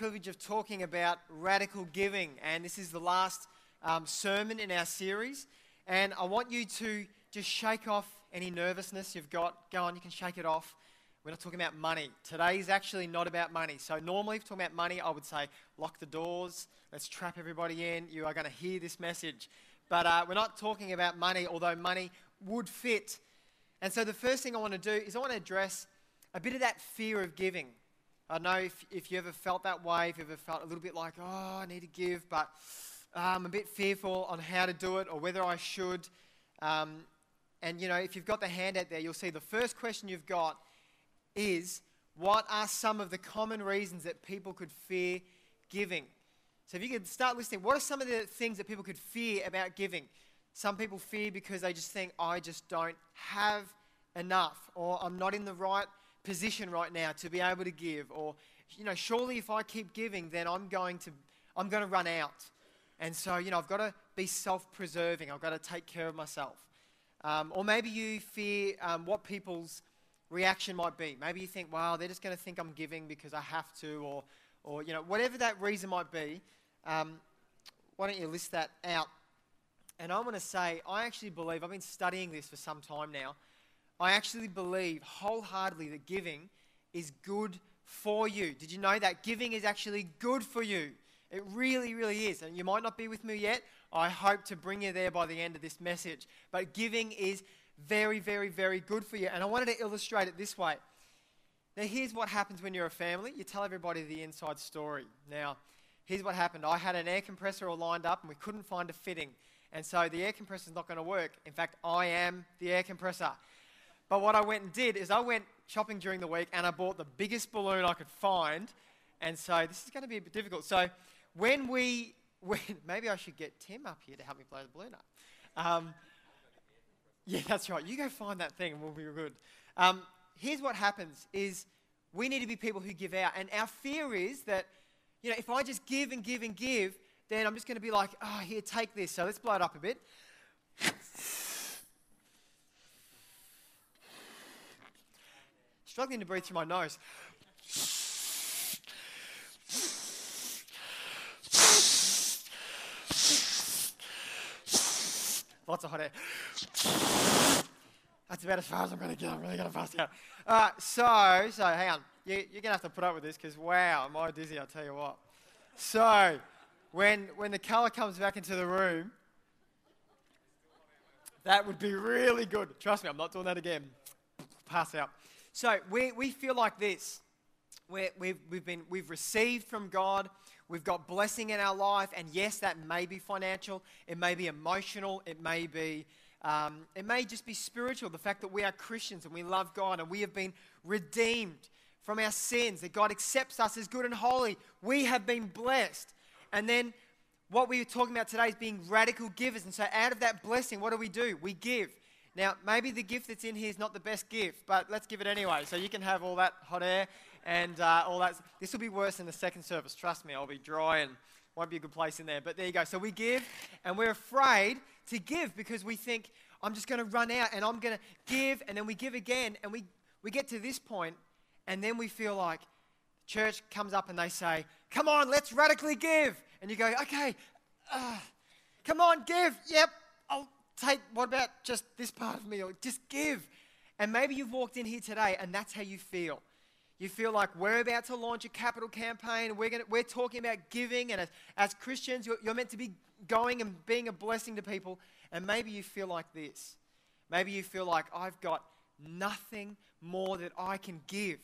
privilege of talking about radical giving, and this is the last um, sermon in our series. And I want you to just shake off any nervousness you've got. Go on, you can shake it off. We're not talking about money. Today is actually not about money. So, normally, if we're talking about money, I would say lock the doors, let's trap everybody in. You are going to hear this message. But uh, we're not talking about money, although money would fit. And so, the first thing I want to do is I want to address a bit of that fear of giving. I know if, if you ever felt that way, if you ever felt a little bit like, oh, I need to give, but I'm a bit fearful on how to do it or whether I should. Um, and, you know, if you've got the hand out there, you'll see the first question you've got is what are some of the common reasons that people could fear giving? So if you could start listening, what are some of the things that people could fear about giving? Some people fear because they just think, I just don't have enough, or I'm not in the right position right now to be able to give or you know surely if i keep giving then i'm going to i'm going to run out. And so you know i've got to be self-preserving. I've got to take care of myself. Um, or maybe you fear um, what people's reaction might be. Maybe you think wow they're just going to think i'm giving because i have to or or you know whatever that reason might be um, why don't you list that out? And i want to say i actually believe i've been studying this for some time now I actually believe wholeheartedly that giving is good for you. Did you know that? Giving is actually good for you. It really, really is. And you might not be with me yet. I hope to bring you there by the end of this message. But giving is very, very, very good for you. And I wanted to illustrate it this way. Now, here's what happens when you're a family you tell everybody the inside story. Now, here's what happened I had an air compressor all lined up and we couldn't find a fitting. And so the air compressor is not going to work. In fact, I am the air compressor. But what I went and did is I went shopping during the week and I bought the biggest balloon I could find. And so this is going to be a bit difficult. So when we, when, maybe I should get Tim up here to help me blow the balloon up. Um, yeah, that's right. You go find that thing and we'll be good. Um, here's what happens is we need to be people who give out. And our fear is that, you know, if I just give and give and give, then I'm just going to be like, oh, here, take this. So let's blow it up a bit. struggling to breathe through my nose. Lots of hot air. That's about as far as I'm going to get. I'm really going to pass out. All right, so, so hang on. You, you're going to have to put up with this because, wow, am I dizzy, I'll tell you what. So, when, when the colour comes back into the room, that would be really good. Trust me, I'm not doing that again. Pass out. So we, we feel like this. we we've, we've, been, we've received from God, we've got blessing in our life, and yes, that may be financial, it may be emotional, it may be, um, it may just be spiritual. The fact that we are Christians and we love God and we have been redeemed from our sins, that God accepts us as good and holy. We have been blessed. And then what we are talking about today is being radical givers. And so, out of that blessing, what do we do? We give. Now, maybe the gift that's in here is not the best gift, but let's give it anyway. So you can have all that hot air and uh, all that. This will be worse than the second service. Trust me, I'll be dry and won't be a good place in there. But there you go. So we give, and we're afraid to give because we think, I'm just going to run out and I'm going to give, and then we give again, and we, we get to this point, and then we feel like church comes up and they say, Come on, let's radically give. And you go, Okay, uh, come on, give. Yep, take, what about just this part of me? Or just give. And maybe you've walked in here today and that's how you feel. You feel like we're about to launch a capital campaign. We're, gonna, we're talking about giving, and as, as Christians, you're, you're meant to be going and being a blessing to people. And maybe you feel like this. Maybe you feel like I've got nothing more that I can give.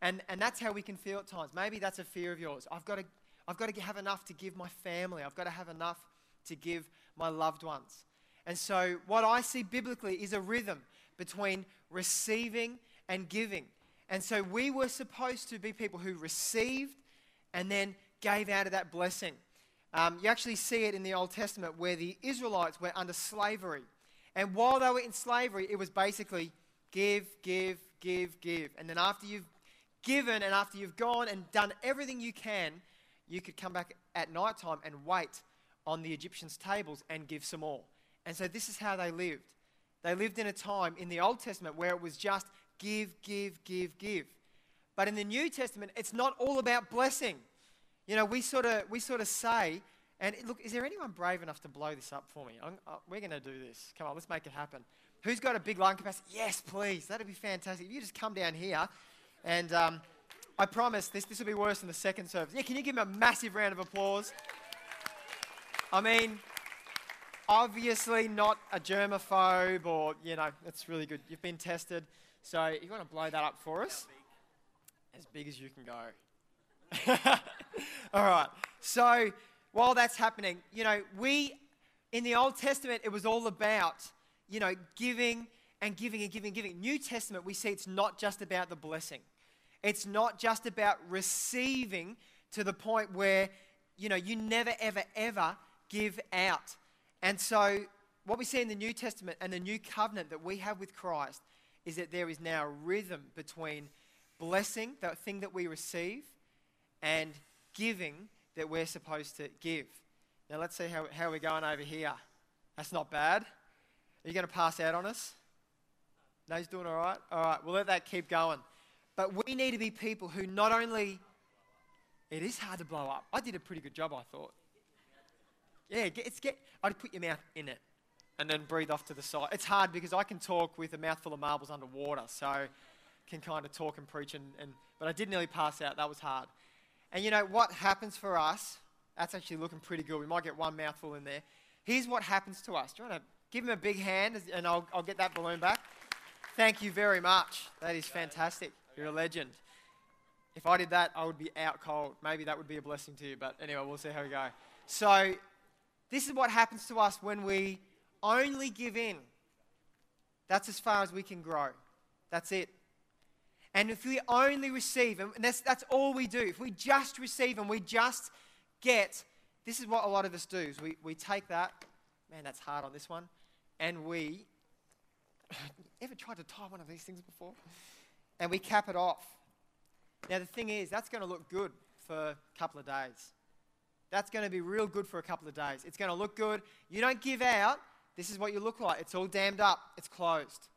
And, and that's how we can feel at times. Maybe that's a fear of yours. I've got, to, I've got to have enough to give my family. I've got to have enough to give my loved ones. And so, what I see biblically is a rhythm between receiving and giving. And so, we were supposed to be people who received and then gave out of that blessing. Um, you actually see it in the Old Testament where the Israelites were under slavery. And while they were in slavery, it was basically give, give, give, give. And then after you've given and after you've gone and done everything you can, you could come back at night time and wait on the Egyptians' tables and give some more. And so this is how they lived. They lived in a time in the Old Testament where it was just give, give, give, give. But in the New Testament, it's not all about blessing. You know, we sort of we sort of say, and look, is there anyone brave enough to blow this up for me? Uh, we're going to do this. Come on, let's make it happen. Who's got a big lung capacity? Yes, please. That'd be fantastic. If you just come down here, and um, I promise this this will be worse than the second service. Yeah, can you give him a massive round of applause? I mean, obviously not a germaphobe, or you know, it's really good. You've been tested, so you want to blow that up for us? As big as you can go. All right. So while that's happening, you know, we in the Old Testament it was all about you know, giving and giving and giving and giving. New Testament, we see it's not just about the blessing. It's not just about receiving to the point where, you know, you never, ever, ever give out. And so, what we see in the New Testament and the new covenant that we have with Christ is that there is now a rhythm between blessing, that thing that we receive, and giving that we're supposed to give. Now, let's see how, how we're going over here. That's not bad. Are you going to pass out on us? No, he's doing all right? All right, we'll let that keep going. But we need to be people who not only. It is hard to blow up. I did a pretty good job, I thought. Yeah, it's get. I'd put your mouth in it and then breathe off to the side. It's hard because I can talk with a mouthful of marbles underwater, so can kind of talk and preach. And, and but I did nearly pass out. That was hard. And you know what happens for us? That's actually looking pretty good. We might get one mouthful in there. Here's what happens to us. Do you want to Give him a big hand and I'll, I'll get that balloon back. Thank you very much. That is fantastic. You're a legend. If I did that, I would be out cold. Maybe that would be a blessing to you, but anyway, we'll see how we go. So, this is what happens to us when we only give in. That's as far as we can grow. That's it. And if we only receive, and that's, that's all we do, if we just receive and we just get, this is what a lot of us do, is we, we take that, man, that's hard on this one, and we ever tried to tie one of these things before? And we cap it off. Now, the thing is, that's going to look good for a couple of days. That's going to be real good for a couple of days. It's going to look good. You don't give out. This is what you look like. It's all dammed up, it's closed.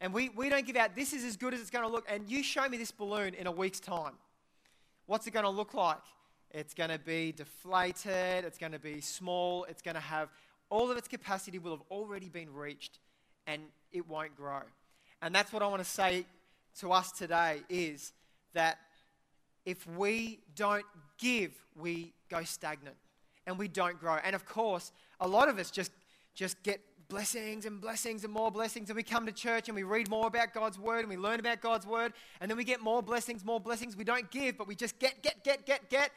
And we, we don't give out. This is as good as it's going to look. And you show me this balloon in a week's time. What's it going to look like? It's going to be deflated. It's going to be small. It's going to have all of its capacity will have already been reached and it won't grow. And that's what I want to say to us today is that if we don't give, we go stagnant and we don't grow. And of course, a lot of us just, just get blessings and blessings and more blessings. And we come to church and we read more about God's word and we learn about God's word. And then we get more blessings, more blessings. We don't give, but we just get, get, get, get, get.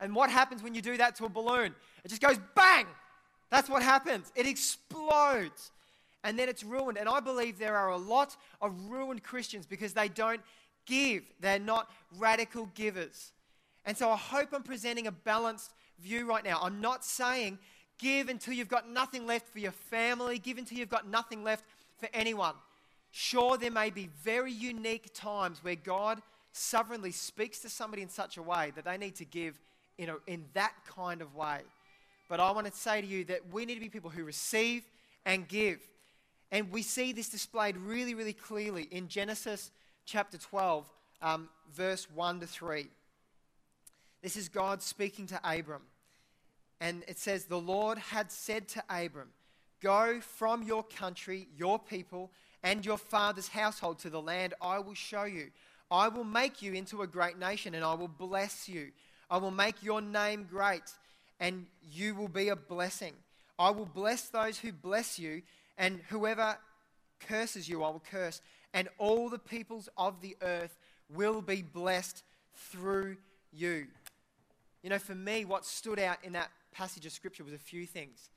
And what happens when you do that to a balloon? It just goes bang! That's what happens. It explodes. And then it's ruined. And I believe there are a lot of ruined Christians because they don't give, they're not radical givers. And so I hope I'm presenting a balanced view right now. I'm not saying give until you've got nothing left for your family, give until you've got nothing left for anyone. Sure, there may be very unique times where God sovereignly speaks to somebody in such a way that they need to give in, a, in that kind of way. But I want to say to you that we need to be people who receive and give. And we see this displayed really, really clearly in Genesis chapter 12, um, verse 1 to 3. This is God speaking to Abram. And it says, The Lord had said to Abram, Go from your country, your people, and your father's household to the land I will show you. I will make you into a great nation, and I will bless you. I will make your name great and you will be a blessing. I will bless those who bless you, and whoever curses you, I will curse. And all the peoples of the earth will be blessed through you. You know, for me, what stood out in that passage of scripture was a few things.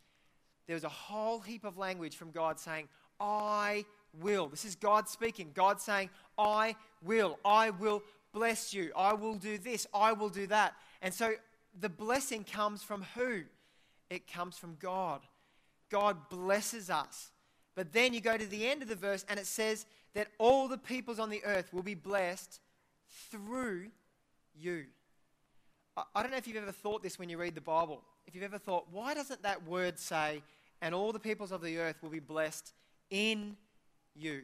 There was a whole heap of language from God saying, I will. This is God speaking. God saying, I will. I will bless you. I will do this. I will do that. And so the blessing comes from who? It comes from God. God blesses us. But then you go to the end of the verse and it says that all the peoples on the earth will be blessed through you. I don't know if you've ever thought this when you read the Bible. If you've ever thought, why doesn't that word say, and all the peoples of the earth will be blessed in you?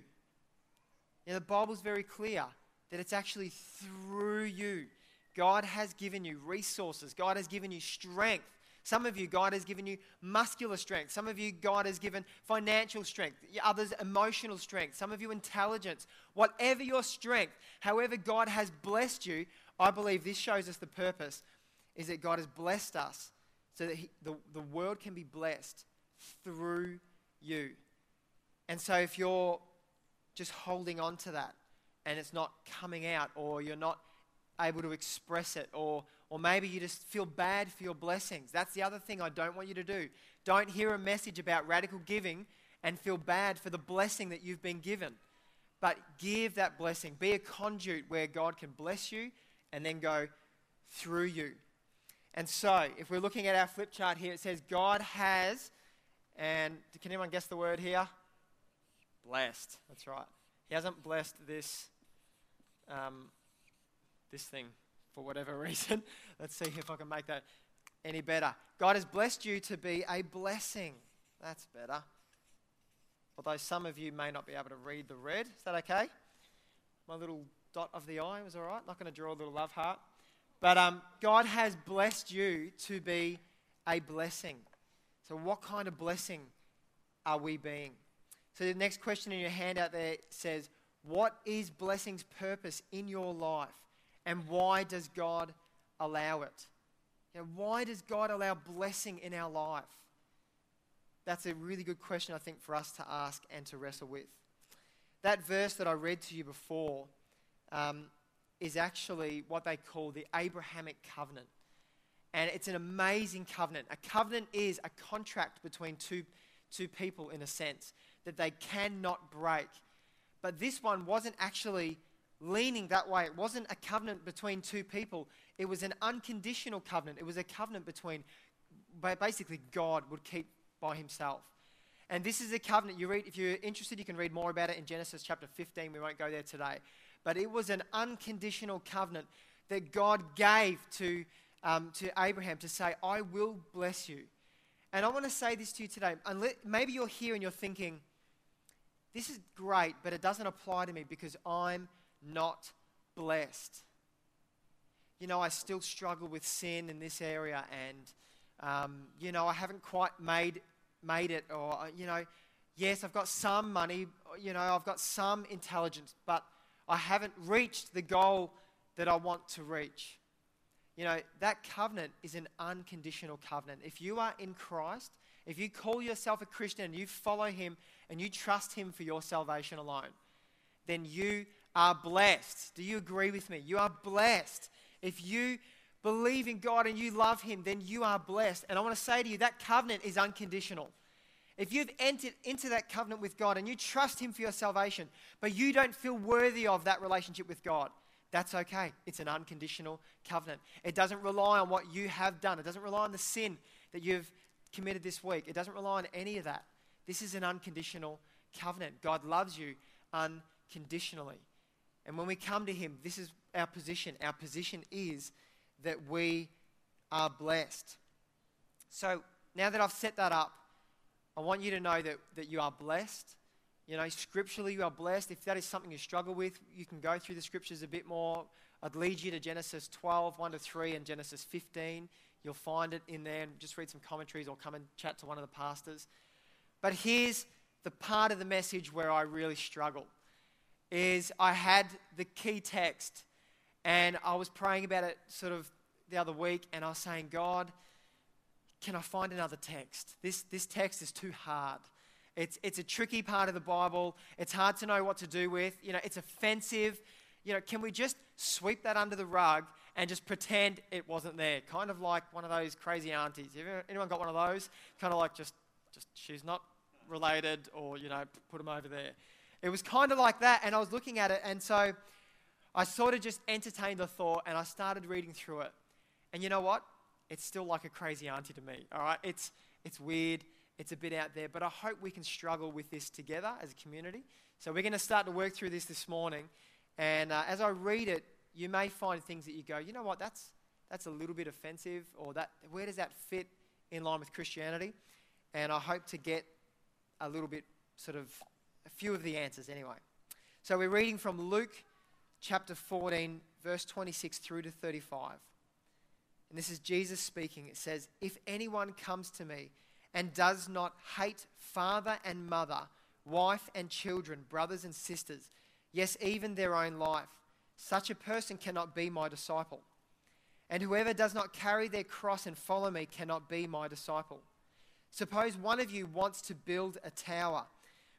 Know, the Bible's very clear that it's actually through you God has given you resources, God has given you strength. Some of you, God has given you muscular strength. Some of you, God has given financial strength. Others, emotional strength. Some of you, intelligence. Whatever your strength, however, God has blessed you, I believe this shows us the purpose is that God has blessed us so that he, the, the world can be blessed through you. And so if you're just holding on to that and it's not coming out or you're not able to express it or or maybe you just feel bad for your blessings. That's the other thing I don't want you to do. Don't hear a message about radical giving and feel bad for the blessing that you've been given. But give that blessing. Be a conduit where God can bless you and then go through you. And so, if we're looking at our flip chart here, it says God has, and can anyone guess the word here? Blessed. That's right. He hasn't blessed this, um, this thing for whatever reason. Let's see if I can make that any better. God has blessed you to be a blessing. That's better. Although some of you may not be able to read the red. Is that okay? My little dot of the eye was all right. Not going to draw a little love heart. But um, God has blessed you to be a blessing. So, what kind of blessing are we being? So, the next question in your handout there says, What is blessing's purpose in your life? And why does God allow it? You know, why does God allow blessing in our life? That's a really good question, I think, for us to ask and to wrestle with. That verse that I read to you before um, is actually what they call the Abrahamic covenant. And it's an amazing covenant. A covenant is a contract between two, two people, in a sense, that they cannot break. But this one wasn't actually leaning that way. It wasn't a covenant between two people, it was an unconditional covenant. It was a covenant between, basically, God would keep by himself. And this is a covenant you read, if you're interested, you can read more about it in Genesis chapter 15. We won't go there today. But it was an unconditional covenant that God gave to, um, to Abraham to say, I will bless you. And I want to say this to you today. Maybe you're here and you're thinking, this is great, but it doesn't apply to me because I'm not blessed. You know, I still struggle with sin in this area, and, um, you know, I haven't quite made, made it, or, uh, you know, yes, I've got some money, you know, I've got some intelligence, but I haven't reached the goal that I want to reach. You know, that covenant is an unconditional covenant. If you are in Christ, if you call yourself a Christian and you follow Him and you trust Him for your salvation alone, then you are blessed. Do you agree with me? You are blessed. If you believe in God and you love Him, then you are blessed. And I want to say to you, that covenant is unconditional. If you've entered into that covenant with God and you trust Him for your salvation, but you don't feel worthy of that relationship with God, that's okay. It's an unconditional covenant. It doesn't rely on what you have done, it doesn't rely on the sin that you've committed this week, it doesn't rely on any of that. This is an unconditional covenant. God loves you unconditionally. And when we come to Him, this is our position. Our position is that we are blessed. So now that I've set that up, I want you to know that, that you are blessed. You know, scripturally, you are blessed. If that is something you struggle with, you can go through the scriptures a bit more. I'd lead you to Genesis 12, 1 to 3, and Genesis 15. You'll find it in there and just read some commentaries or come and chat to one of the pastors. But here's the part of the message where I really struggle is I had the key text and I was praying about it sort of the other week and I was saying, God, can I find another text? This, this text is too hard. It's, it's a tricky part of the Bible. It's hard to know what to do with. You know, it's offensive. You know, can we just sweep that under the rug and just pretend it wasn't there? Kind of like one of those crazy aunties. Anyone got one of those? Kind of like just, just she's not related or, you know, put them over there. It was kind of like that, and I was looking at it, and so I sort of just entertained the thought, and I started reading through it. And you know what? It's still like a crazy auntie to me, all right? It's, it's weird, it's a bit out there, but I hope we can struggle with this together as a community. So we're going to start to work through this this morning, and uh, as I read it, you may find things that you go, you know what, that's, that's a little bit offensive, or that, where does that fit in line with Christianity? And I hope to get a little bit sort of a few of the answers anyway. So we're reading from Luke chapter 14, verse 26 through to 35. And this is Jesus speaking. It says, If anyone comes to me and does not hate father and mother, wife and children, brothers and sisters, yes, even their own life, such a person cannot be my disciple. And whoever does not carry their cross and follow me cannot be my disciple. Suppose one of you wants to build a tower.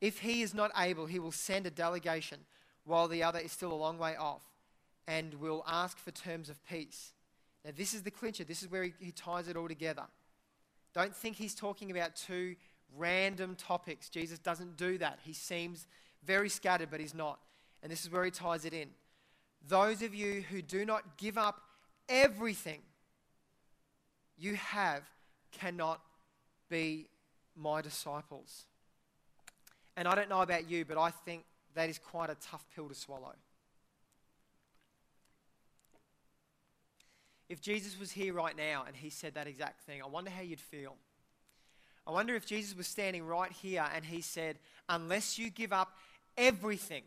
If he is not able, he will send a delegation while the other is still a long way off and will ask for terms of peace. Now, this is the clincher. This is where he, he ties it all together. Don't think he's talking about two random topics. Jesus doesn't do that. He seems very scattered, but he's not. And this is where he ties it in. Those of you who do not give up everything you have cannot be my disciples. And I don't know about you, but I think that is quite a tough pill to swallow. If Jesus was here right now and he said that exact thing, I wonder how you'd feel. I wonder if Jesus was standing right here and he said, Unless you give up everything.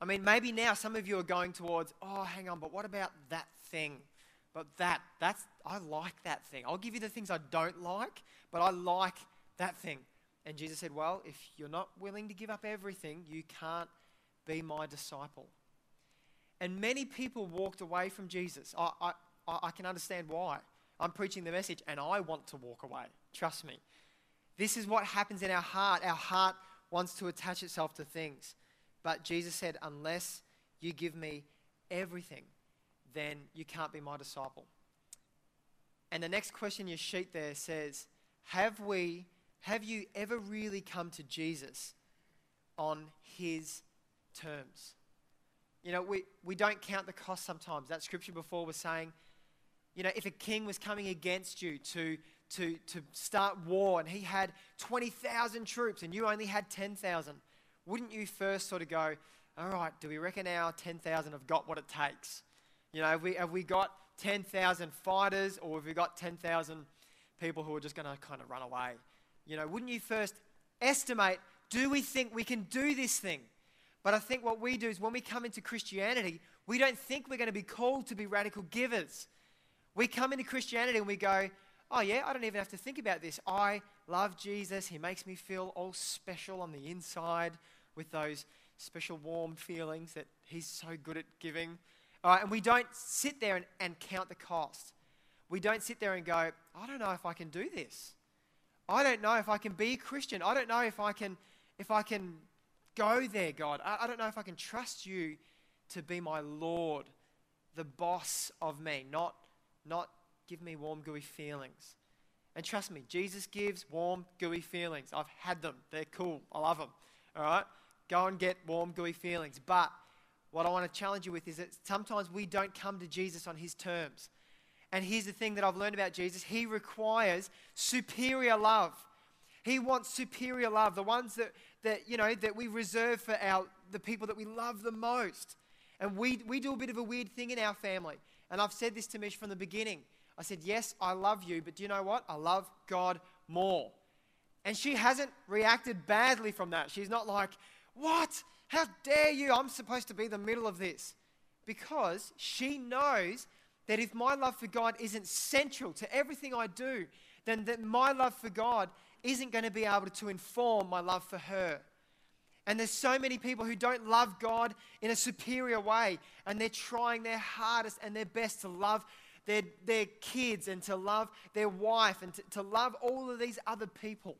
I mean, maybe now some of you are going towards, Oh, hang on, but what about that thing? But that, that's, I like that thing. I'll give you the things I don't like, but I like that thing. And Jesus said, Well, if you're not willing to give up everything, you can't be my disciple. And many people walked away from Jesus. I, I, I can understand why. I'm preaching the message and I want to walk away. Trust me. This is what happens in our heart. Our heart wants to attach itself to things. But Jesus said, Unless you give me everything, then you can't be my disciple. And the next question in your sheet there says, Have we, have you ever really come to Jesus on his terms? You know, we, we don't count the cost sometimes. That scripture before was saying, you know, if a king was coming against you to, to, to start war and he had 20,000 troops and you only had 10,000, wouldn't you first sort of go, all right, do we reckon our 10,000 have got what it takes? You know, have we, have we got 10,000 fighters or have we got 10,000 people who are just going to kind of run away? You know, wouldn't you first estimate, do we think we can do this thing? But I think what we do is when we come into Christianity, we don't think we're going to be called to be radical givers. We come into Christianity and we go, oh, yeah, I don't even have to think about this. I love Jesus. He makes me feel all special on the inside with those special warm feelings that he's so good at giving. All right, and we don't sit there and, and count the cost. We don't sit there and go, I don't know if I can do this. I don't know if I can be a Christian. I don't know if I can, if I can go there, God. I, I don't know if I can trust you to be my Lord, the boss of me, not not give me warm, gooey feelings. And trust me, Jesus gives warm, gooey feelings. I've had them. They're cool. I love them. All right? Go and get warm, gooey feelings. But what I want to challenge you with is that sometimes we don't come to Jesus on his terms. And here's the thing that I've learned about Jesus He requires superior love. He wants superior love, the ones that, that, you know, that we reserve for our, the people that we love the most. And we, we do a bit of a weird thing in our family. And I've said this to Mish from the beginning. I said, Yes, I love you, but do you know what? I love God more. And she hasn't reacted badly from that. She's not like, What? How dare you? I'm supposed to be the middle of this. Because she knows that if my love for God isn't central to everything I do, then that my love for God isn't going to be able to inform my love for her. And there's so many people who don't love God in a superior way, and they're trying their hardest and their best to love their, their kids and to love their wife and to, to love all of these other people.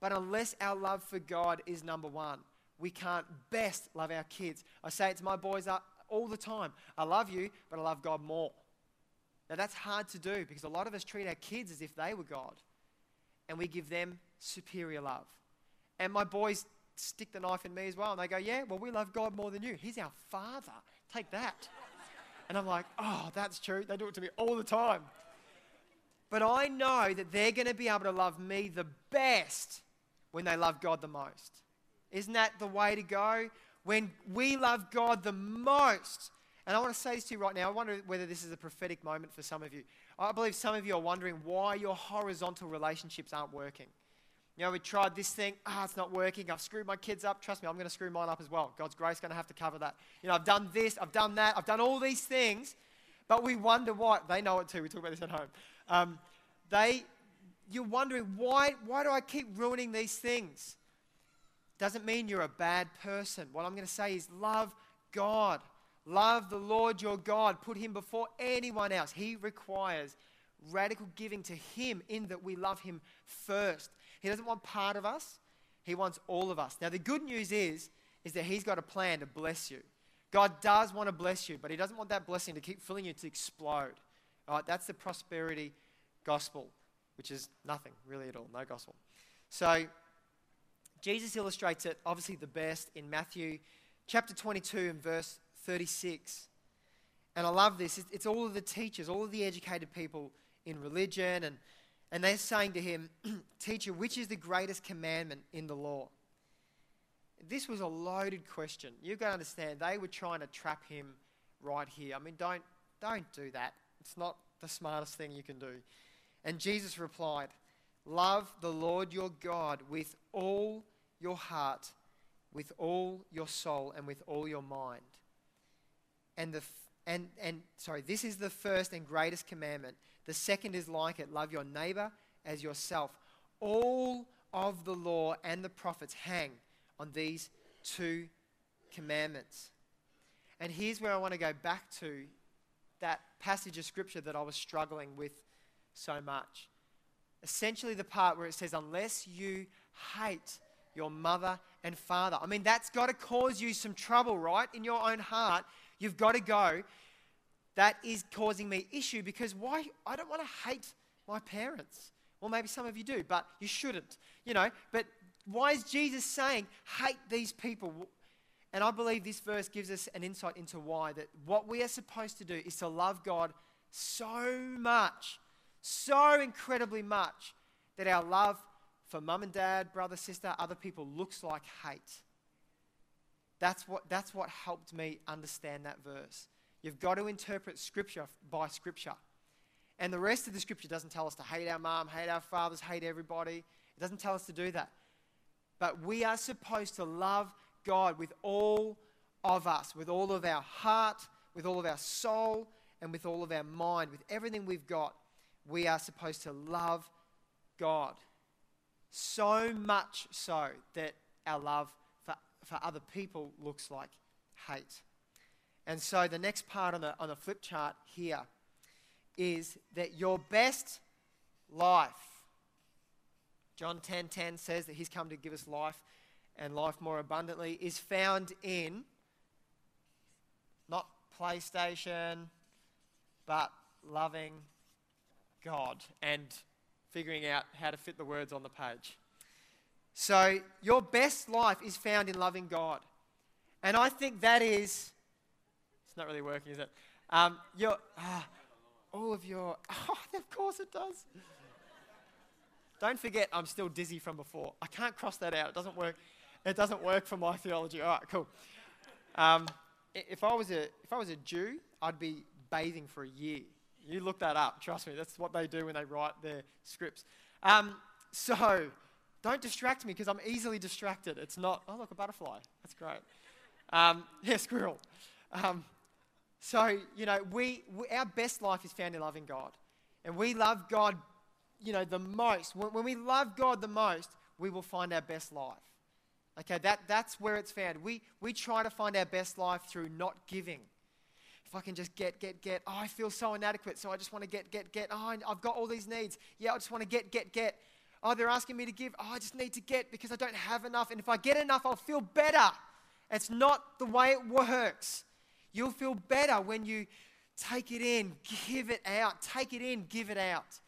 But unless our love for God is number one, we can't best love our kids. I say it to my boys uh, all the time I love you, but I love God more. Now, that's hard to do because a lot of us treat our kids as if they were God, and we give them superior love. And my boys stick the knife in me as well. And they go, Yeah, well, we love God more than you. He's our Father. Take that. And I'm like, oh, that's true. They do it to me all the time. But I know that they're going to be able to love me the best when they love God the most. Isn't that the way to go? When we love God the most. And I want to say this to you right now. I wonder whether this is a prophetic moment for some of you. I believe some of you are wondering why your horizontal relationships aren't working. You know, we tried this thing, ah, it's not working. I've screwed my kids up. Trust me, I'm going to screw mine up as well. God's grace is going to have to cover that. You know, I've done this, I've done that, I've done all these things, but we wonder why. They know it too. We talk about this at home. Um, they, you're wondering why, why do I keep ruining these things? Doesn't mean you're a bad person. What I'm going to say is love God. Love the Lord your God. Put him before anyone else. He requires radical giving to him in that we love him first. He doesn't want part of us, he wants all of us. Now the good news is is that he's got a plan to bless you. God does want to bless you, but he doesn't want that blessing to keep filling you to explode. All right, that's the prosperity gospel, which is nothing really at all, no gospel. So Jesus illustrates it obviously the best in Matthew chapter 22 and verse 36. And I love this. It's all of the teachers, all of the educated people in religion, and, and they're saying to him, Teacher, which is the greatest commandment in the law? This was a loaded question. You've got to understand, they were trying to trap him right here. I mean, don't, don't do that. It's not the smartest thing you can do. And Jesus replied, Love the Lord your God with all your heart, with all your soul, and with all your mind. And the and and sorry, this is the first and greatest commandment. The second is like it: love your neighbor as yourself. All of the law and the prophets hang on these two commandments. And here's where I want to go back to that passage of scripture that I was struggling with so much. Essentially, the part where it says, Unless you hate your mother and father. I mean, that's got to cause you some trouble, right? In your own heart, you've got to go. That is causing me issue because why? I don't want to hate my parents. Well, maybe some of you do, but you shouldn't, you know. But why is Jesus saying, hate these people? And I believe this verse gives us an insight into why that what we are supposed to do is to love God so much, so incredibly much, that our love for mum and dad, brother, sister, other people looks like hate. That's what, that's what helped me understand that verse. You've got to interpret Scripture by Scripture. And the rest of the Scripture doesn't tell us to hate our mom, hate our fathers, hate everybody. It doesn't tell us to do that. But we are supposed to love God with all of us, with all of our heart, with all of our soul, and with all of our mind, with everything we've got. We are supposed to love God. So much so that our love for, other people looks like hate. And so the next part on the, on the flip chart here is that your best life, John 10:10 10, 10 says that he's come to give us life and life more abundantly, is found in not PlayStation, but loving God and figuring out how to fit the words on the page. So, your best life is found in loving God. And I think that is, it's not really working, is it? Um, your, ah, all of your, oh, of course it does. Don't forget, I'm still dizzy from before. I can't cross that out. It doesn't work. It doesn't work for my theology. All right, cool. Um, if I was a if I was a Jew, I'd be bathing for a year. You look that up. Trust me, that's what they do when they write their scripts. Um, so, don't distract me because I'm easily distracted. It's not, oh, look, a butterfly. That's great. Um, yeah, squirrel. Um, so, you know, we, we, our best life is found in loving God. And we love God, you know, the most. When, when we love God the most, we will find our best life. Okay, that, that's where it's found. We, we try to find our best life through not giving if I can just get, get, get, oh, I feel so inadequate, so I just want to get, get, get. Oh, I've got all these needs. Yeah, I just want to get, get, get. Oh, they're asking me to give. Oh, I just need to get because I don't have enough. And if I get enough, I'll feel better. It's not the way it works. You'll feel better when you take it in, give it out. Take it in, give it out.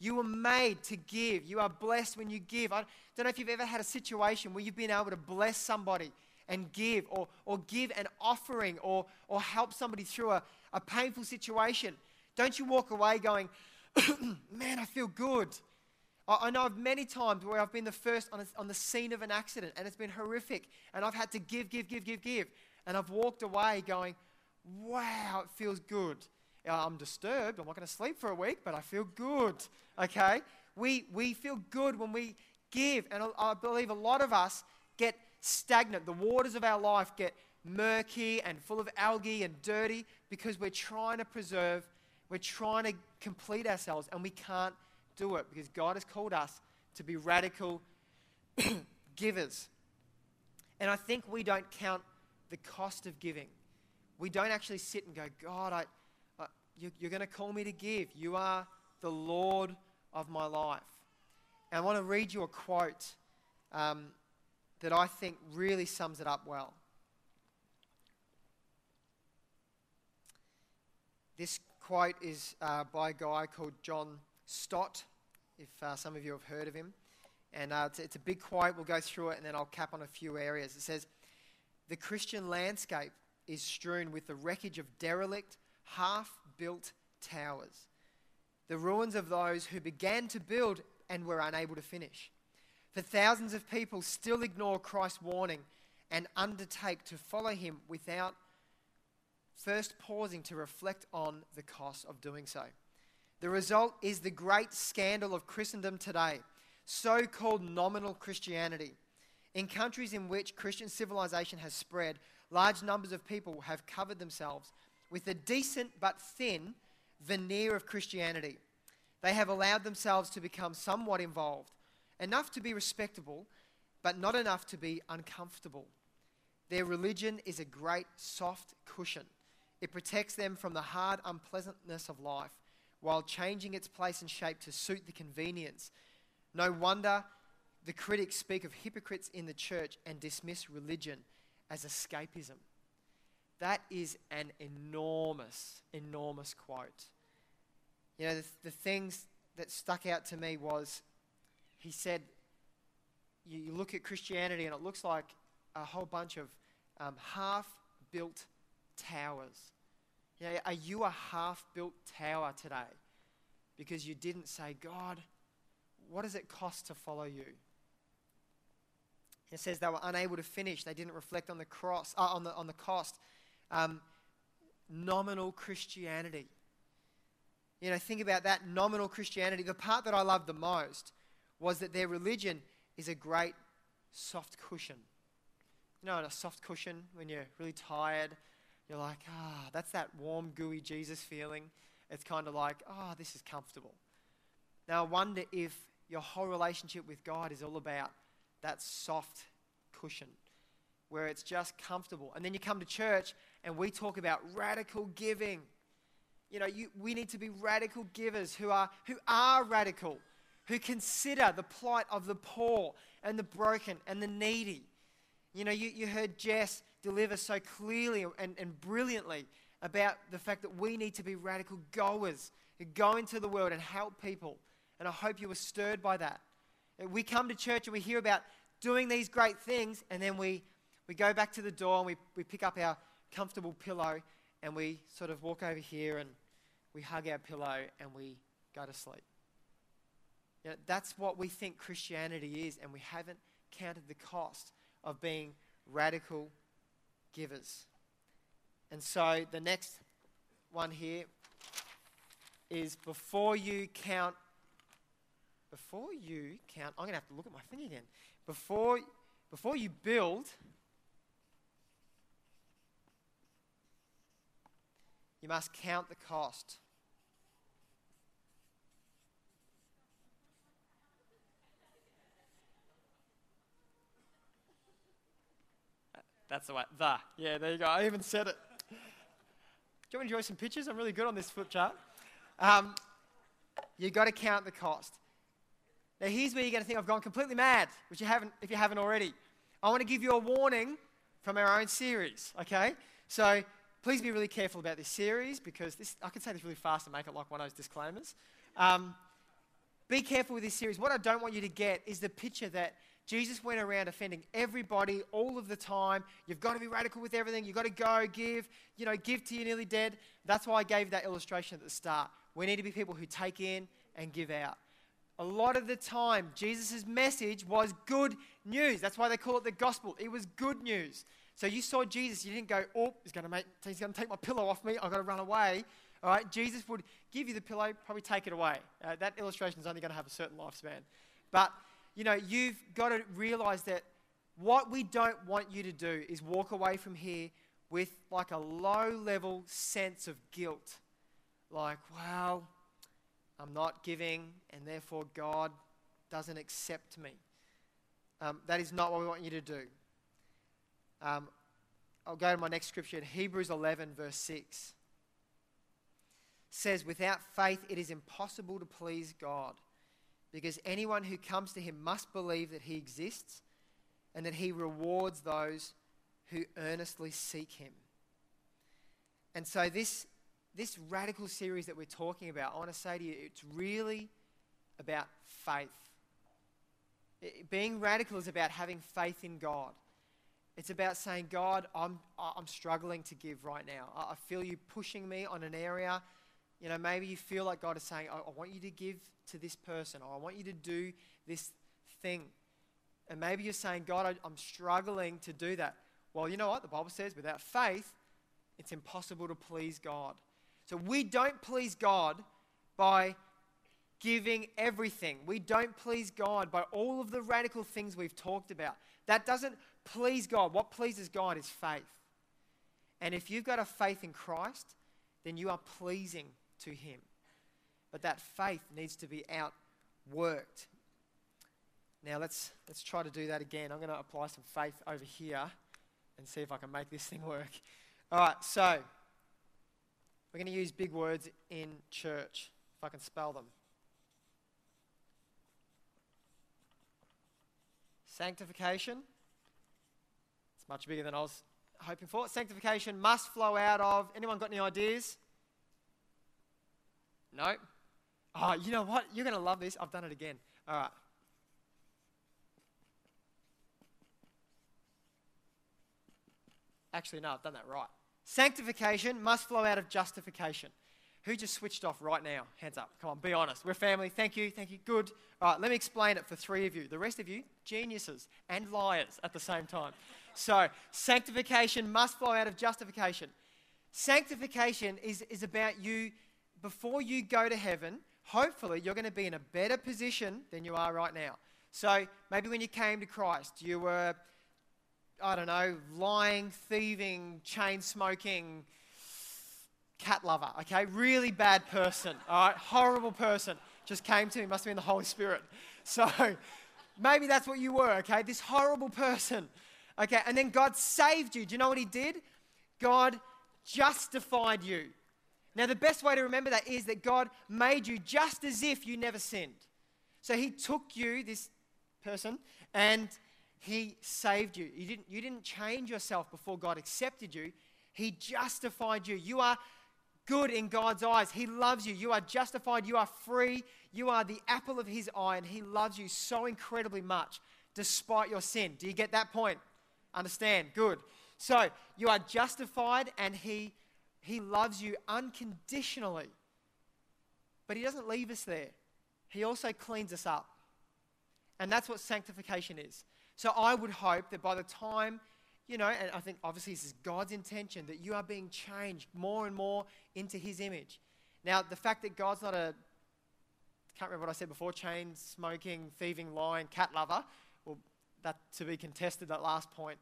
You were made to give. You are blessed when you give. I don't know if you've ever had a situation where you've been able to bless somebody and give, or, or give an offering, or, or help somebody through a, a painful situation, don't you walk away going, man, I feel good. I, know of many times where I've been the first on, a, on the scene of an accident and it's been horrific, and I've had to give, give, give, give, give. And I've walked away going, wow, it feels good. Uh, I'm disturbed. I'm not going to sleep for a week, but I feel good. Okay? We, we feel good when we give. And I, I believe a lot of us get stagnant. The waters of our life get murky and full of algae and dirty because we're trying to preserve, we're trying to complete ourselves, and we can't do it because God has called us to be radical givers. And I think we don't count the cost of giving. We don't actually sit and go, God, I, I you, you're going to call me to give. You are the Lord of my life. And I want to read you a quote um, that I think really sums it up well. This quote is uh, by a guy called John Stott, if uh, some of you have heard of him. And uh, it's, it's a big quote. We'll go through it and then I'll cap on a few areas. It says, The Christian landscape is strewn with the wreckage of derelict, half built towers, the ruins of those who began to build and were unable to finish. For thousands of people still ignore Christ's warning and undertake to follow him without first pausing to reflect on the cost of doing so. The result is the great scandal of Christendom today, so called nominal Christianity. In countries in which Christian civilization has spread, large numbers of people have covered themselves with a decent but thin veneer of Christianity. They have allowed themselves to become somewhat involved, enough to be respectable, but not enough to be uncomfortable. Their religion is a great soft cushion. It protects them from the hard unpleasantness of life while changing its place and shape to suit the convenience. No wonder the critics speak of hypocrites in the church and dismiss religion as escapism. That is an enormous, enormous quote. You know, the, the things that stuck out to me was he said, you, you look at Christianity and it looks like a whole bunch of um, half built towers. You know, are you a half built tower today? Because you didn't say, God, what does it cost to follow you? It says they were unable to finish. They didn't reflect on the cross, uh, on the on the cost. Um, nominal Christianity. You know, think about that nominal Christianity. The part that I loved the most was that their religion is a great soft cushion. You know, a soft cushion when you're really tired, you're like, ah, that's that warm, gooey Jesus feeling. It's kind of like, ah, oh, this is comfortable. Now, I wonder if your whole relationship with God is all about that soft cushion where it's just comfortable. And then you come to church and we talk about radical giving. You know, you, we need to be radical givers who are, who are radical, who consider the plight of the poor and the broken and the needy. You know, you, you heard Jess deliver so clearly and, and brilliantly about the fact that we need to be radical goers who go into the world and help people. And I hope you were stirred by that. We come to church and we hear about doing these great things, and then we, we go back to the door and we, we pick up our comfortable pillow and we sort of walk over here and we hug our pillow and we go to sleep. You know, that's what we think Christianity is, and we haven't counted the cost of being radical givers. And so the next one here is before you count, before you count, I'm going to have to look at my thing again. Before, before you build, you must count the cost. That's the way. The. Yeah, there you go. I even said it. Do you enjoy some pictures? I'm really good on this flip chart. Um, you've got to count the cost. Now, here's where you're going to think I've gone completely mad, which you haven't, if you haven't already. I want to give you a warning from our own series, okay? So please be really careful about this series because this, I can say this really fast and make it like one of those disclaimers. Um, be careful with this series. What I don't want you to get is the picture that Jesus went around offending everybody all of the time. You've got to be radical with everything. You've got to go, give, you know, give to your nearly dead. That's why I gave that illustration at the start. We need to be people who take in and give out. A lot of the time, Jesus' message was good news. That's why they call it the gospel. It was good news. So you saw Jesus, you didn't go, oh, he's going to, make, he's going to take my pillow off me. I've got to run away. All right, Jesus would give you the pillow, probably take it away. Uh, that illustration is only going to have a certain lifespan. But you know, you've got to realize that what we don't want you to do is walk away from here with like a low level sense of guilt. Like, well, I'm not giving, and therefore God doesn't accept me. Um, that is not what we want you to do. Um, I'll go to my next scripture in Hebrews 11, verse 6. says, Without faith, it is impossible to please God because anyone who comes to him must believe that he exists and that he rewards those who earnestly seek him. And so, this, this radical series that we're talking about, I want to say to you, it's really about faith. It, being radical is about having faith in God. It's about saying, God, I'm, I'm struggling to give right now. I feel you pushing me on an area you know, maybe you feel like God is saying, I, I want you to give to this person, or I want you to do this thing. And maybe you're saying, God, I, I'm struggling to do that. Well, you know what? The Bible says without faith, it's impossible to please God. So we don't please God by giving everything. We don't please God by all of the radical things we've talked about. That doesn't please God. What pleases God is faith. And if you've got a faith in Christ, then you are pleasing to Him. But that faith needs to be outworked. Now let's let's try to do that again. I'm going to apply some faith over here and see if I can make this thing work. All right, so we're going to use big words in church, if I can spell them. Sanctification. It's much bigger than I was hoping for. Sanctification must flow out of. Anyone got any ideas? No? Oh, you know what? You're going to love this. I've done it again. All right. Actually, no, I've done that right. Sanctification must flow out of justification. Who just switched off right now? Hands up. Come on, be honest. We're family. Thank you. Thank you. Good. All right, let me explain it for three of you. The rest of you, geniuses and liars at the same time. So, sanctification must flow out of justification. Sanctification is, is about you before you go to heaven, hopefully you're going to be in a better position than you are right now. So maybe when you came to Christ, you were, I don't know, lying, thieving, chain smoking, cat lover, okay? Really bad person, all right? Horrible person. Just came to me, must have been the Holy Spirit. So maybe that's what you were, okay? This horrible person, okay? And then God saved you. Do you know what He did? God justified you. Now, the best way to remember that is that God made you just as if you never sinned. So He took you, this person, and He saved you. You didn't, you didn't change yourself before God accepted you, He justified you. You are good in God's eyes. He loves you. You are justified. You are free. You are the apple of His eye, and He loves you so incredibly much despite your sin. Do you get that point? Understand? Good. So, you are justified, and He he loves you unconditionally. But He doesn't leave us there, He also cleans us up. And that's what sanctification is. So I would hope that by the time, you know, and I think obviously this is God's intention, that you are being changed more and more into His image. Now, the fact that God's not a, can't remember what I said before, chain smoking, thieving, lying, cat lover, well, that to be contested, that last point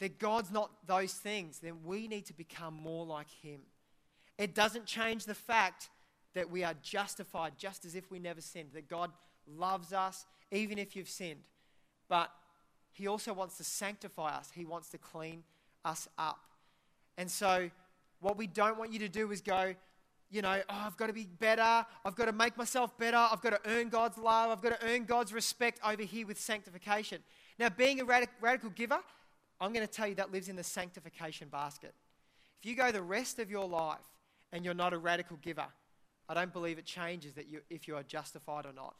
that God's not those things, then we need to become more like Him. It doesn't change the fact that we are justified just as if we never sinned, that God loves us even if you've sinned. But He also wants to sanctify us, He wants to clean us up. And so, what we don't want you to do is go, you know, oh, I've got to be better. I've got to make myself better. I've got to earn God's love. I've got to earn God's respect over here with sanctification. Now, being a radic- radical giver, I'm going to tell you that lives in the sanctification basket. If you go the rest of your life and you're not a radical giver, I don't believe it changes that you, if you are justified or not.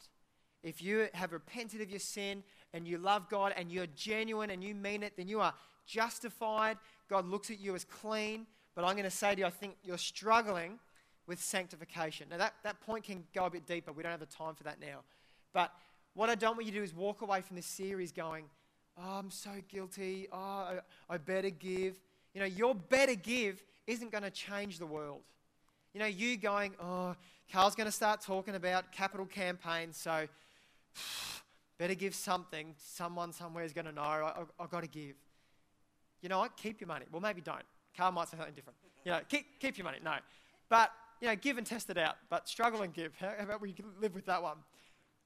if you have repented of your sin and you love God and you're genuine and you mean it, then you are justified. God looks at you as clean. But I'm going to say to you, I think you're struggling with sanctification. Now, that, that point can go a bit deeper. We don't have the time for that now. But what I don't want you to do is walk away from this series going, Oh, I'm so guilty. Oh, I, I better give. You know, your better give isn't going to change the world. You know, you going, Oh, Carl's going to start talking about capital campaigns, so better give something. Someone somewhere is going to know. I, I, I've got to give. You know what? Keep your money. Well, maybe don't. Carl might say something different. You know, keep, keep your money. No. But, you know, give and test it out. But struggle and give. How about we live with that one?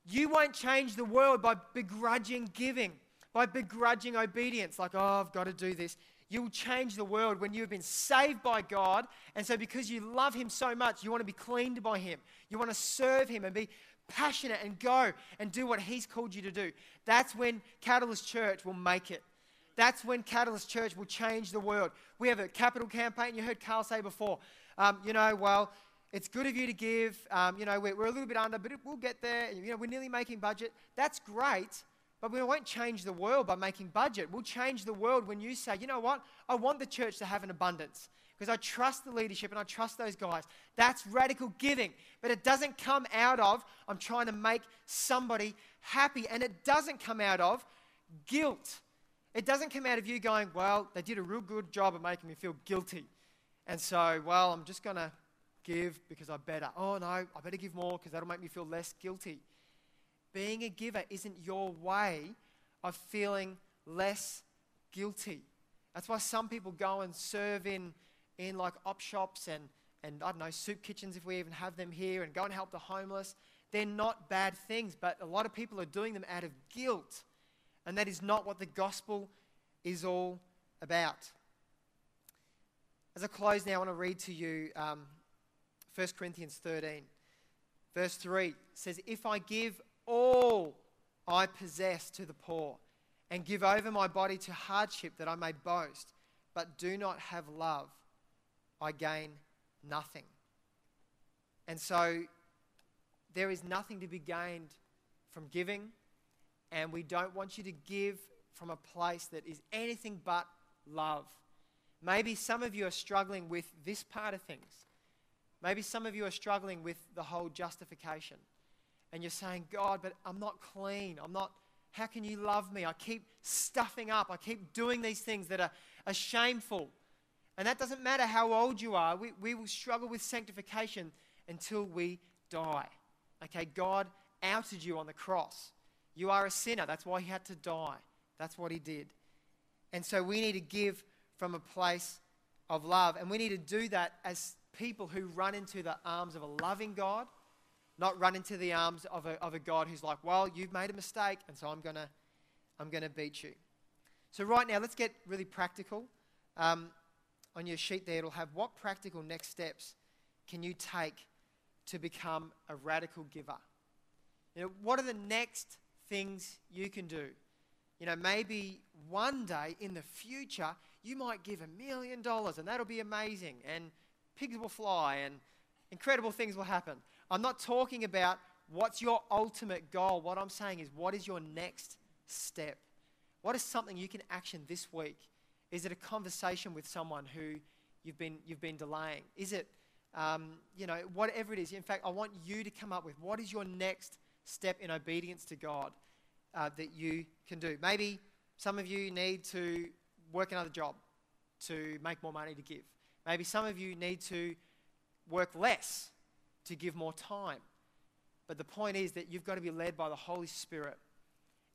You won't change the world by begrudging giving, by begrudging obedience. Like, oh, I've got to do this. You'll change the world when you've been saved by God. And so, because you love Him so much, you want to be cleaned by Him. You want to serve Him and be passionate and go and do what He's called you to do. That's when Catalyst Church will make it. That's when Catalyst Church will change the world. We have a capital campaign. You heard Carl say before, um, you know, well, it's good of you to give. Um, you know, we're, we're, a little bit under, but it, we'll get there. You know, we're nearly making budget. That's great. But we won't change the world by making budget. We'll change the world when you say, you know what? I want the church to have an abundance because I trust the leadership and I trust those guys. That's radical giving. But it doesn't come out of, I'm trying to make somebody happy. And it doesn't come out of guilt. It doesn't come out of you going, well, they did a real good job of making me feel guilty. And so, well, I'm just going to give because I better. Oh, no, I better give more because that'll make me feel less guilty. Being a giver isn't your way of feeling less guilty. That's why some people go and serve in, in like op shops and, and, I don't know, soup kitchens if we even have them here and go and help the homeless. They're not bad things, but a lot of people are doing them out of guilt. And that is not what the gospel is all about. As I close now, I want to read to you um, 1 Corinthians 13. Verse 3 says, If I give all I possess to the poor, and give over my body to hardship that I may boast, but do not have love, I gain nothing. And so there is nothing to be gained from giving, and we don't want you to give from a place that is anything but love. Maybe some of you are struggling with this part of things. Maybe some of you are struggling with the whole justification and you're saying, God, but I'm not clean. I'm not, how can you love me? I keep stuffing up. I keep doing these things that are, are shameful. And that doesn't matter how old you are. We, we will struggle with sanctification until we die. Okay, God outed you on the cross. You are a sinner. That's why he had to die. That's what he did. And so we need to give from a place of love. And we need to do that as people who run into the arms of a loving God not run into the arms of a, of a God who's like, well, you've made a mistake, and so I'm going to I'm gonna beat you. So, right now, let's get really practical. Um, on your sheet there, it'll have what practical next steps can you take to become a radical giver? You know, what are the next things you can do? You know, maybe one day in the future, you might give a million dollars and that'll be amazing and pigs will fly and incredible things will happen. I'm not talking about what's your ultimate goal. What I'm saying is, what is your next step? What is something you can action this week? Is it a conversation with someone who you've been, you've been delaying? Is it, um, you know, whatever it is? In fact, I want you to come up with what is your next step in obedience to God uh, that you can do. Maybe some of you need to work another job to make more money to give. Maybe some of you need to work less to give more time. But the point is that you've got to be led by the Holy Spirit.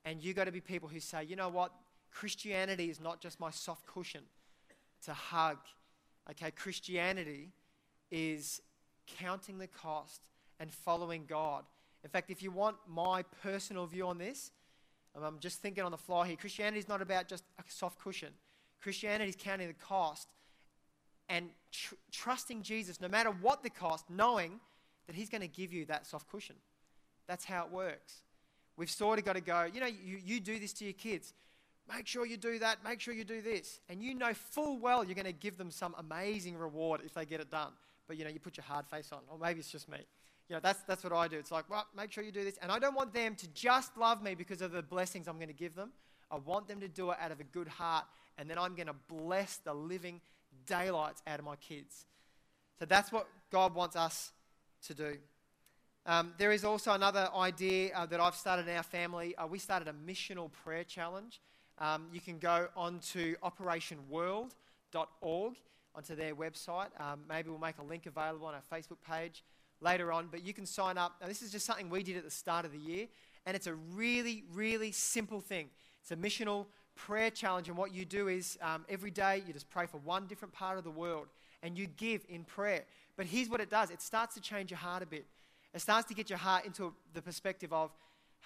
And you've got to be people who say, you know what? Christianity is not just my soft cushion to hug. Okay, Christianity is counting the cost and following God. In fact, if you want my personal view on this, I'm just thinking on the fly here. Christianity is not about just a soft cushion. Christianity is counting the cost and tr- trusting Jesus no matter what the cost, knowing that He's going to give you that soft cushion. That's how it works. We've sort of got to go, you know, you, you do this to your kids. Make sure you do that. Make sure you do this. And you know full well you're going to give them some amazing reward if they get it done. But, you know, you put your hard face on. Or maybe it's just me. You know, that's, that's what I do. It's like, well, make sure you do this. And I don't want them to just love me because of the blessings I'm going to give them. I want them to do it out of a good heart. And then I'm going to bless the living daylights out of my kids. So that's what God wants us to do. Um, there is also another idea uh, that I've started in our family. Uh, we started a missional prayer challenge. Um, you can go onto operationworld.org, onto their website. Um, maybe we'll make a link available on our Facebook page later on, but you can sign up. Now, this is just something we did at the start of the year, and it's a really, really simple thing. It's a missional prayer challenge, and what you do is um, every day you just pray for one different part of the world, and you give in prayer. But here's what it does it starts to change your heart a bit. It starts to get your heart into the perspective of,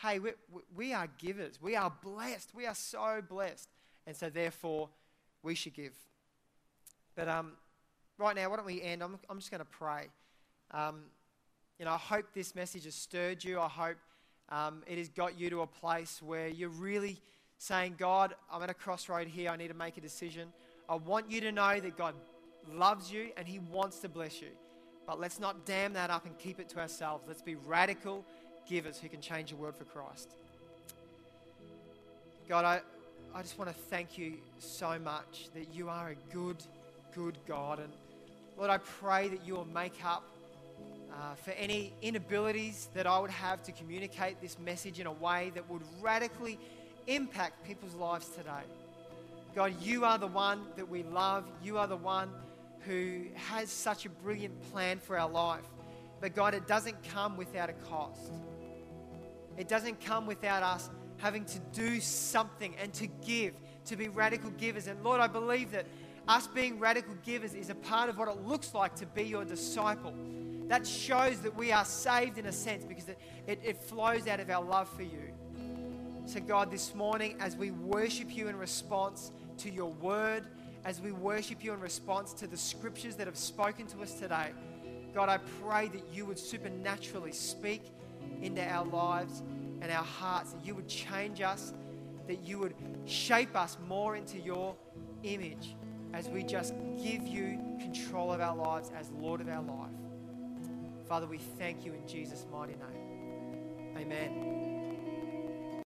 hey, we, we are givers. We are blessed. We are so blessed. And so, therefore, we should give. But um, right now, why don't we end? I'm, I'm just going to pray. Um, you know, I hope this message has stirred you. I hope um, it has got you to a place where you're really saying, God, I'm at a crossroad here. I need to make a decision. I want you to know that God loves you and He wants to bless you. But let's not dam that up and keep it to ourselves. Let's be radical givers who can change the world for Christ. God, I, I just want to thank you so much that you are a good, good God. And Lord, I pray that you will make up uh, for any inabilities that I would have to communicate this message in a way that would radically impact people's lives today. God, you are the one that we love. You are the one who has such a brilliant plan for our life. But God, it doesn't come without a cost. It doesn't come without us having to do something and to give, to be radical givers. And Lord, I believe that us being radical givers is a part of what it looks like to be your disciple. That shows that we are saved in a sense because it, it, it flows out of our love for you. So, God, this morning, as we worship you in response to your word, as we worship you in response to the scriptures that have spoken to us today, God, I pray that you would supernaturally speak into our lives and our hearts, that you would change us, that you would shape us more into your image as we just give you control of our lives as Lord of our life. Father, we thank you in Jesus' mighty name. Amen.